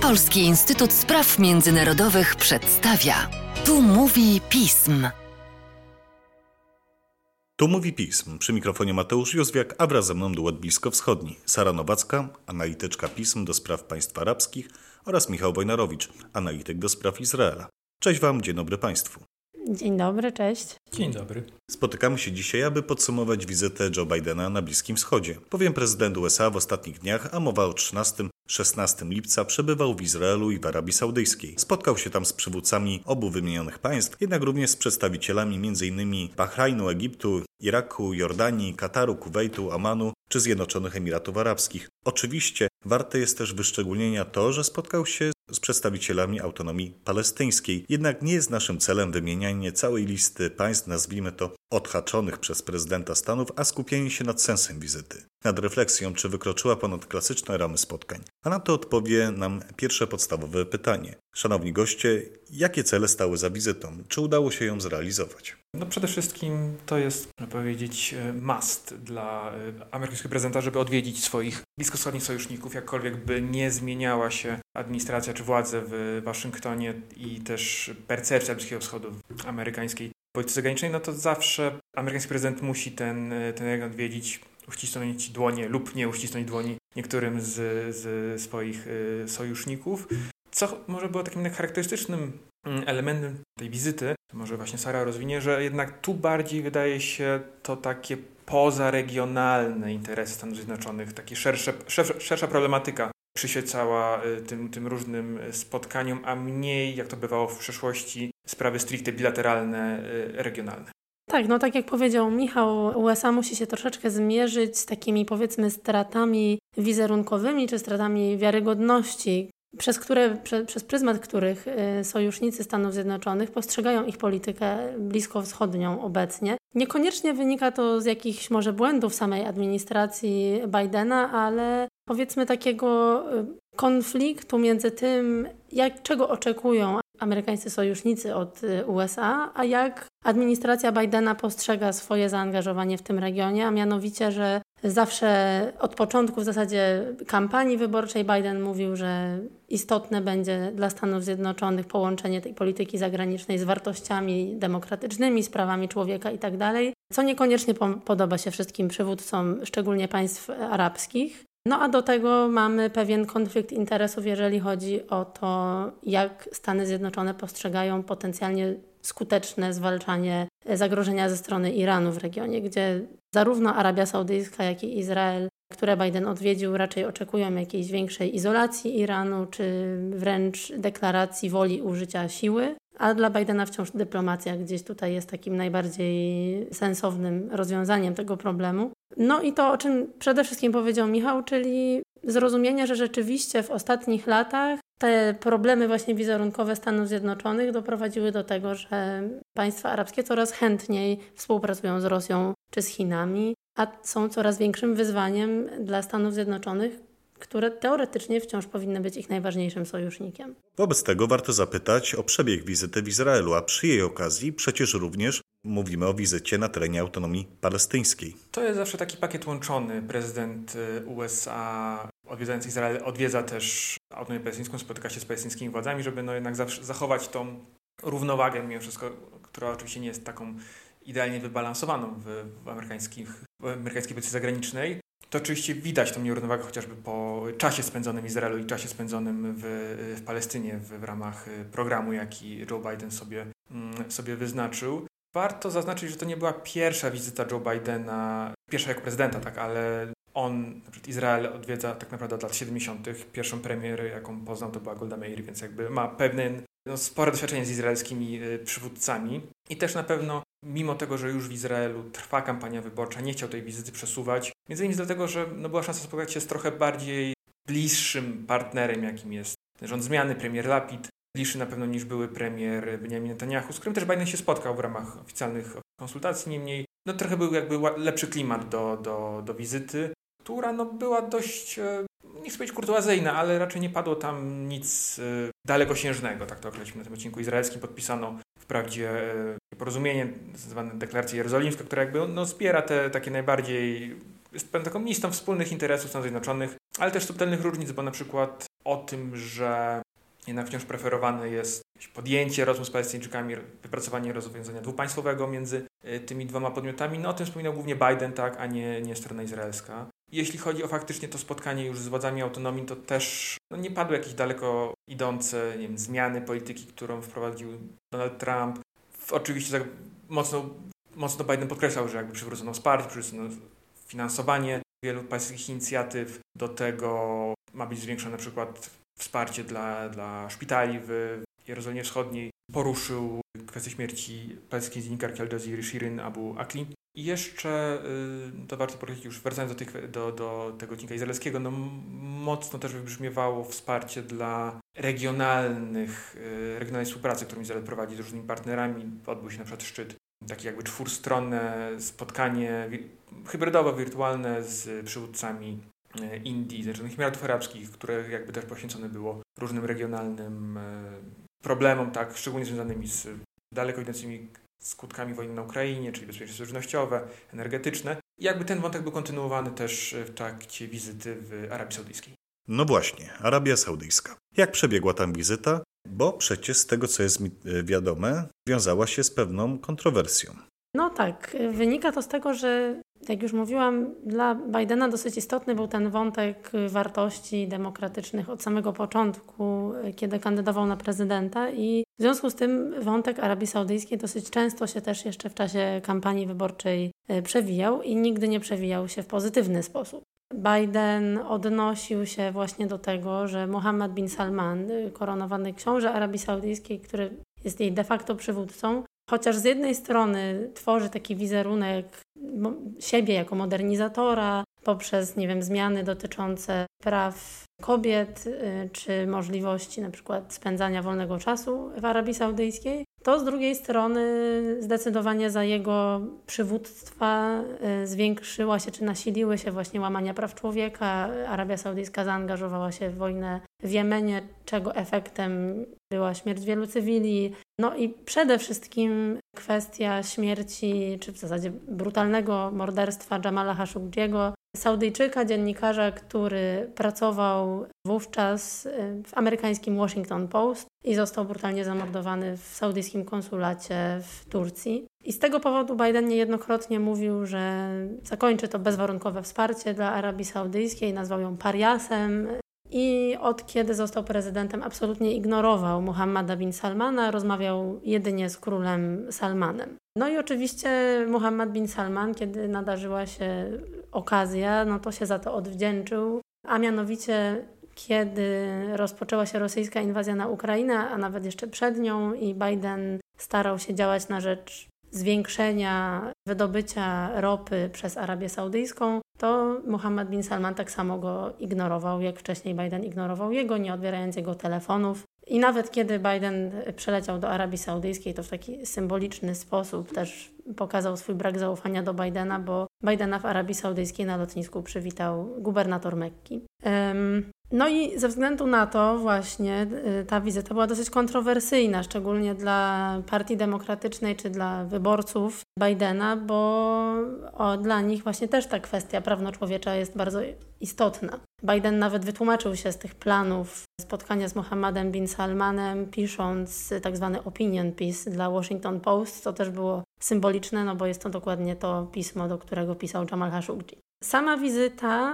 Polski Instytut Spraw Międzynarodowych przedstawia. Tu mówi pism. Tu mówi pism. Przy mikrofonie Mateusz Józwiak, a wraz ze mną duet bliskowschodni. Sara Nowacka, analityczka pism do spraw państw arabskich oraz Michał Wojnarowicz, analityk do spraw Izraela. Cześć Wam, dzień dobry Państwu. Dzień dobry, cześć. Dzień dobry. Spotykamy się dzisiaj, aby podsumować wizytę Joe Bidena na Bliskim Wschodzie. Bowiem prezydent USA w ostatnich dniach, a mowa o 13-16 lipca, przebywał w Izraelu i w Arabii Saudyjskiej. Spotkał się tam z przywódcami obu wymienionych państw, jednak również z przedstawicielami m.in. Bahrajnu, Egiptu, Iraku, Jordanii, Kataru, Kuwejtu, Omanu czy Zjednoczonych Emiratów Arabskich. Oczywiście warte jest też wyszczególnienia to, że spotkał się z przedstawicielami autonomii palestyńskiej. Jednak nie jest naszym celem wymienianie całej listy państw, nazwijmy to odhaczonych przez prezydenta Stanów, a skupienie się nad sensem wizyty. Nad refleksją, czy wykroczyła ponad klasyczne ramy spotkań. A na to odpowie nam pierwsze podstawowe pytanie. Szanowni goście, jakie cele stały za wizytą? Czy udało się ją zrealizować? No przede wszystkim to jest, można powiedzieć, e, must dla e, amerykańskiego prezydenta, żeby odwiedzić swoich bliskowschodnich sojuszników, jakkolwiek by nie zmieniała się administracja czy władze w Waszyngtonie i też percepcja Bliskiego Wschodu amerykańskiej polityce zagranicznej, no to zawsze amerykański prezydent musi ten, e, ten region odwiedzić, uścisnąć dłonie lub nie uścisnąć dłoni niektórym z, z swoich sojuszników. Co może było takim charakterystycznym mm, elementem tej wizyty, może właśnie Sara rozwinie, że jednak tu bardziej wydaje się to takie pozaregionalne interesy Stanów Zjednoczonych, takie szersze, szersza, szersza problematyka przyświecała y, tym, tym różnym spotkaniom, a mniej, jak to bywało w przeszłości, sprawy stricte bilateralne, y, regionalne. Tak, no tak jak powiedział Michał, USA musi się troszeczkę zmierzyć z takimi powiedzmy stratami wizerunkowymi czy stratami wiarygodności, przez, które, prze, przez pryzmat których y, sojusznicy Stanów Zjednoczonych postrzegają ich politykę bliskowschodnią obecnie. Niekoniecznie wynika to z jakichś może błędów samej administracji Bidena, ale powiedzmy takiego y, konfliktu między tym, jak, czego oczekują amerykańscy sojusznicy od y, USA, a jak administracja Bidena postrzega swoje zaangażowanie w tym regionie, a mianowicie, że zawsze od początku w zasadzie kampanii wyborczej Biden mówił, że istotne będzie dla Stanów Zjednoczonych połączenie tej polityki zagranicznej z wartościami demokratycznymi, z prawami człowieka itd., tak co niekoniecznie podoba się wszystkim przywódcom, szczególnie państw arabskich. No a do tego mamy pewien konflikt interesów, jeżeli chodzi o to, jak Stany Zjednoczone postrzegają potencjalnie skuteczne zwalczanie zagrożenia ze strony Iranu w regionie, gdzie zarówno Arabia Saudyjska, jak i Izrael, które Biden odwiedził, raczej oczekują jakiejś większej izolacji Iranu, czy wręcz deklaracji woli użycia siły. A dla Bidena wciąż dyplomacja gdzieś tutaj jest takim najbardziej sensownym rozwiązaniem tego problemu. No i to, o czym przede wszystkim powiedział Michał, czyli zrozumienie, że rzeczywiście w ostatnich latach te problemy właśnie wizerunkowe Stanów Zjednoczonych doprowadziły do tego, że państwa arabskie coraz chętniej współpracują z Rosją czy z Chinami, a są coraz większym wyzwaniem dla Stanów Zjednoczonych, które teoretycznie wciąż powinny być ich najważniejszym sojusznikiem. Wobec tego warto zapytać o przebieg wizyty w Izraelu, a przy jej okazji przecież również mówimy o wizycie na terenie autonomii palestyńskiej. To jest zawsze taki pakiet łączony. Prezydent y, USA odwiedzając Izrael odwiedza też autonomię palestyńską, spotyka się z palestyńskimi władzami, żeby no jednak zawsze zachować tą równowagę mimo wszystko, która oczywiście nie jest taką idealnie wybalansowaną w, w, amerykańskich, w amerykańskiej polityce zagranicznej. To oczywiście widać tą nierównowagę chociażby po czasie spędzonym w Izraelu i czasie spędzonym w, w Palestynie w, w ramach programu, jaki Joe Biden sobie, mm, sobie wyznaczył. Warto zaznaczyć, że to nie była pierwsza wizyta Joe Bidena, pierwsza jako prezydenta, tak, ale on, Izrael odwiedza tak naprawdę od lat 70. Pierwszą premierę, jaką poznał, to była Golda Meir, więc jakby ma pewne no, spore doświadczenie z izraelskimi y, przywódcami. I też na pewno, mimo tego, że już w Izraelu trwa kampania wyborcza, nie chciał tej wizyty przesuwać. Między innymi dlatego, że no, była szansa spotkać się z trochę bardziej bliższym partnerem, jakim jest rząd zmiany, premier Lapid, bliższy na pewno niż były premier Benjamin Netanyahu, z którym też Biden się spotkał w ramach oficjalnych konsultacji, niemniej no, trochę był jakby lepszy klimat do, do, do wizyty która no, była dość, e, nie chcę powiedzieć kurtuazyjna, ale raczej nie padło tam nic e, dalekosiężnego, tak to określimy na tym odcinku izraelskim. Podpisano wprawdzie e, porozumienie zwane deklaracją jerozolimską, która jakby no, wspiera te takie najbardziej, jest pewną taką listą wspólnych interesów Stanów Zjednoczonych, ale też subtelnych różnic, bo na przykład o tym, że jednak wciąż preferowane jest podjęcie rozmów z Palestyńczykami, wypracowanie rozwiązania dwupaństwowego między y, tymi dwoma podmiotami. No o tym wspominał głównie Biden, tak, a nie, nie strona izraelska. Jeśli chodzi o faktycznie to spotkanie już z władzami autonomii, to też no, nie padły jakieś daleko idące wiem, zmiany polityki, którą wprowadził Donald Trump. Oczywiście mocno, mocno Biden podkreślał, że jakby przywrócono wsparcie, przywrócono finansowanie wielu pańskich inicjatyw. Do tego ma być zwiększone na przykład wsparcie dla, dla szpitali w Jerozolimie Wschodniej. Poruszył kwestię śmierci pańskiej dziennikarki Al Jazeera Shirin Abu Akli. I jeszcze, y, to warto podkreślić, już wracając do, tych, do, do tego odcinka izraelskiego, no mocno też wybrzmiewało wsparcie dla regionalnych, y, regionalnej współpracy, którą Izrael prowadzi z różnymi partnerami. Odbył się na przykład szczyt, takie jakby czwórstronne spotkanie hybrydowo, wirtualne z przywódcami y, Indii, Zjednoczonych Emiratów Arabskich, które jakby też poświęcone było różnym regionalnym problemom, tak, szczególnie związanymi z daleko idącymi skutkami wojny na Ukrainie, czyli bezpieczeństwo żywnościowe, energetyczne. I jakby ten wątek był kontynuowany też w trakcie wizyty w Arabii Saudyjskiej. No właśnie, Arabia Saudyjska. Jak przebiegła tam wizyta? Bo przecież z tego, co jest mi e, wiadome, wiązała się z pewną kontrowersją. No tak, wynika to z tego, że jak już mówiłam, dla Bidena dosyć istotny był ten wątek wartości demokratycznych od samego początku, kiedy kandydował na prezydenta i w związku z tym wątek Arabii Saudyjskiej dosyć często się też jeszcze w czasie kampanii wyborczej e, przewijał i nigdy nie przewijał się w pozytywny sposób. Biden odnosił się właśnie do tego, że Mohammed bin Salman, koronowany książę Arabii Saudyjskiej, który jest jej de facto przywódcą, chociaż z jednej strony tworzy taki wizerunek siebie jako modernizatora poprzez, nie wiem, zmiany dotyczące praw kobiet y, czy możliwości na przykład spędzania wolnego czasu w Arabii Saudyjskiej, to z drugiej strony zdecydowanie za jego przywództwa y, zwiększyła się czy nasiliły się właśnie łamania praw człowieka. Arabia Saudyjska zaangażowała się w wojnę w Jemenie, czego efektem była śmierć wielu cywili. No i przede wszystkim kwestia śmierci, czy w zasadzie brutalnego morderstwa Jamala Khashoggiego, Saudyjczyka, dziennikarza, który pracował wówczas y, w amerykańskim Washington Post i został brutalnie zamordowany w saudyjskim konsulacie w Turcji. I z tego powodu Biden niejednokrotnie mówił, że zakończy to bezwarunkowe wsparcie dla Arabii Saudyjskiej, nazwał ją pariasem. I od kiedy został prezydentem, absolutnie ignorował Muhammada bin Salmana, rozmawiał jedynie z królem Salmanem. No i oczywiście Muhammad bin Salman, kiedy nadarzyła się okazja, no to się za to odwdzięczył, a mianowicie kiedy rozpoczęła się rosyjska inwazja na Ukrainę, a nawet jeszcze przed nią i Biden starał się działać na rzecz zwiększenia wydobycia ropy przez Arabię Saudyjską, to Mohammed bin Salman tak samo go ignorował, jak wcześniej Biden ignorował jego, nie odbierając jego telefonów. I nawet kiedy Biden przeleciał do Arabii Saudyjskiej, to w taki symboliczny sposób też pokazał swój brak zaufania do Bidena, bo Bidena w Arabii Saudyjskiej na lotnisku przywitał gubernator Mekki. No i ze względu na to właśnie y, ta wizyta była dosyć kontrowersyjna, szczególnie dla Partii Demokratycznej czy dla wyborców Bidena, bo o, dla nich właśnie też ta kwestia prawnoczłowiecza jest bardzo istotna. Biden nawet wytłumaczył się z tych planów spotkania z Mohammedem bin Salmanem, pisząc tak zwany opinion piece dla Washington Post, co też było symboliczne, no bo jest to dokładnie to pismo, do którego pisał Jamal Khashoggi. Sama wizyta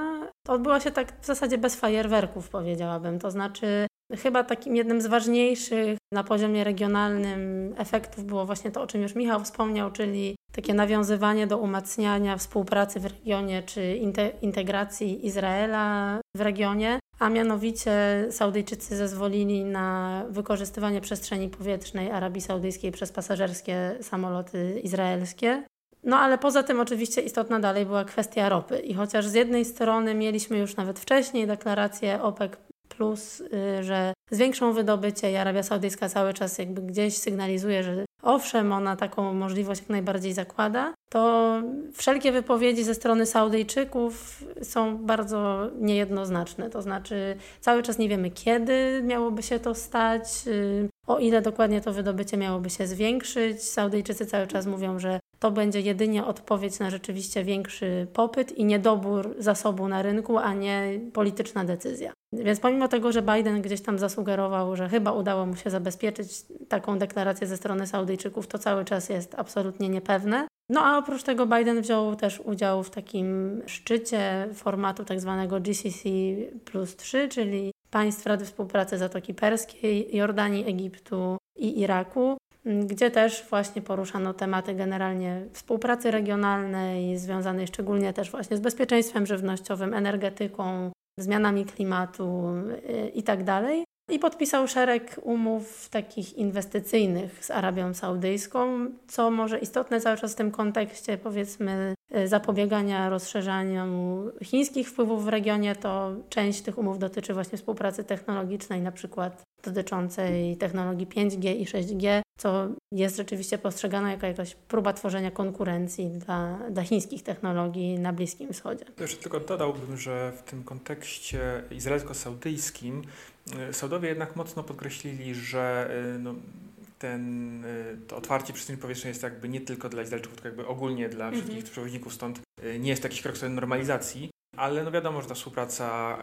odbyła się tak w zasadzie bez fajerwerków, powiedziałabym. To znaczy, chyba takim jednym z ważniejszych na poziomie regionalnym efektów było właśnie to, o czym już Michał wspomniał, czyli takie nawiązywanie do umacniania współpracy w regionie czy integracji Izraela w regionie, a mianowicie Saudyjczycy zezwolili na wykorzystywanie przestrzeni powietrznej Arabii Saudyjskiej przez pasażerskie samoloty izraelskie. No ale poza tym oczywiście istotna dalej była kwestia ropy. I chociaż z jednej strony mieliśmy już nawet wcześniej deklarację OPEC plus, y, że zwiększą wydobycie i Arabia Saudyjska cały czas jakby gdzieś sygnalizuje, że owszem, ona taką możliwość jak najbardziej zakłada, to wszelkie wypowiedzi ze strony Saudyjczyków są bardzo niejednoznaczne. To znaczy, cały czas nie wiemy, kiedy miałoby się to stać. Y, o ile dokładnie to wydobycie miałoby się zwiększyć. Saudyjczycy cały czas mówią, że to będzie jedynie odpowiedź na rzeczywiście większy popyt i niedobór zasobu na rynku, a nie polityczna decyzja. Więc pomimo tego, że Biden gdzieś tam zasugerował, że chyba udało mu się zabezpieczyć taką deklarację ze strony Saudyjczyków, to cały czas jest absolutnie niepewne. No a oprócz tego Biden wziął też udział w takim szczycie formatu tak zwanego GCC plus 3, czyli państw Rady Współpracy Zatoki Perskiej, Jordanii, Egiptu i Iraku, gdzie też właśnie poruszano tematy generalnie współpracy regionalnej, związanej szczególnie też właśnie z bezpieczeństwem żywnościowym, energetyką, zmianami klimatu itd. I podpisał szereg umów takich inwestycyjnych z Arabią Saudyjską, co może istotne cały czas w tym kontekście, powiedzmy, zapobiegania rozszerzaniu chińskich wpływów w regionie, to część tych umów dotyczy właśnie współpracy technologicznej, na przykład dotyczącej technologii 5G i 6G, co jest rzeczywiście postrzegane jako jakaś próba tworzenia konkurencji dla, dla chińskich technologii na Bliskim Wschodzie. Jeszcze tylko dodałbym, że w tym kontekście izraelsko-saudyjskim Saudowie jednak mocno podkreślili, że y, no, ten, y, to otwarcie przestrzeni powietrznej jest jakby nie tylko dla Izraelczyków, tylko jakby ogólnie dla mhm. wszystkich przewoźników, stąd nie jest jakiś krok w normalizacji, ale no wiadomo, że ta współpraca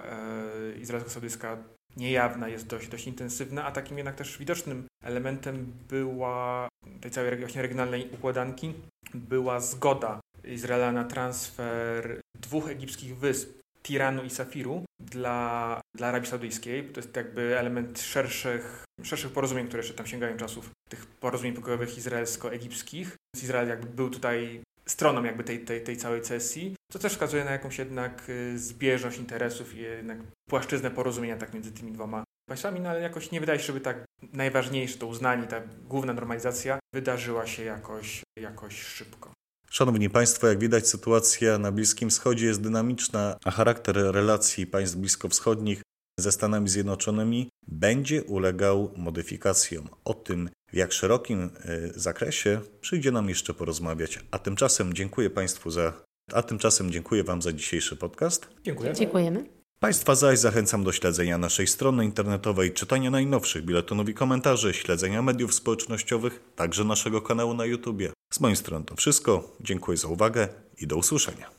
izraelsko-saudyjska niejawna, jest dość, dość intensywna, a takim jednak też widocznym elementem była tej całej właśnie regionalnej układanki była zgoda Izraela na transfer dwóch egipskich wysp, Tiranu i Safiru, dla, dla Arabii Saudyjskiej. To jest jakby element szerszych, szerszych porozumień, które jeszcze tam sięgają czasów tych porozumień pokojowych izraelsko-egipskich. Izrael jakby był tutaj stroną jakby tej, tej, tej całej sesji, co też wskazuje na jakąś jednak y, zbieżność interesów i jednak płaszczyznę porozumienia tak między tymi dwoma państwami, no ale jakoś nie wydaje się, żeby tak najważniejsze to uznanie, ta główna normalizacja wydarzyła się jakoś, jakoś szybko. Szanowni Państwo, jak widać, sytuacja na Bliskim Wschodzie jest dynamiczna, a charakter relacji państw bliskowschodnich ze Stanami Zjednoczonymi będzie ulegał modyfikacjom. O tym, w jak szerokim e, zakresie, przyjdzie nam jeszcze porozmawiać. A tymczasem dziękuję Państwu za. A tymczasem dziękuję Wam za dzisiejszy podcast. Dziękuję. Dziękujemy. Państwa zaś zachęcam do śledzenia naszej strony internetowej, czytania najnowszych biletonów i komentarzy, śledzenia mediów społecznościowych, także naszego kanału na YouTube. Z mojej strony to wszystko. Dziękuję za uwagę i do usłyszenia.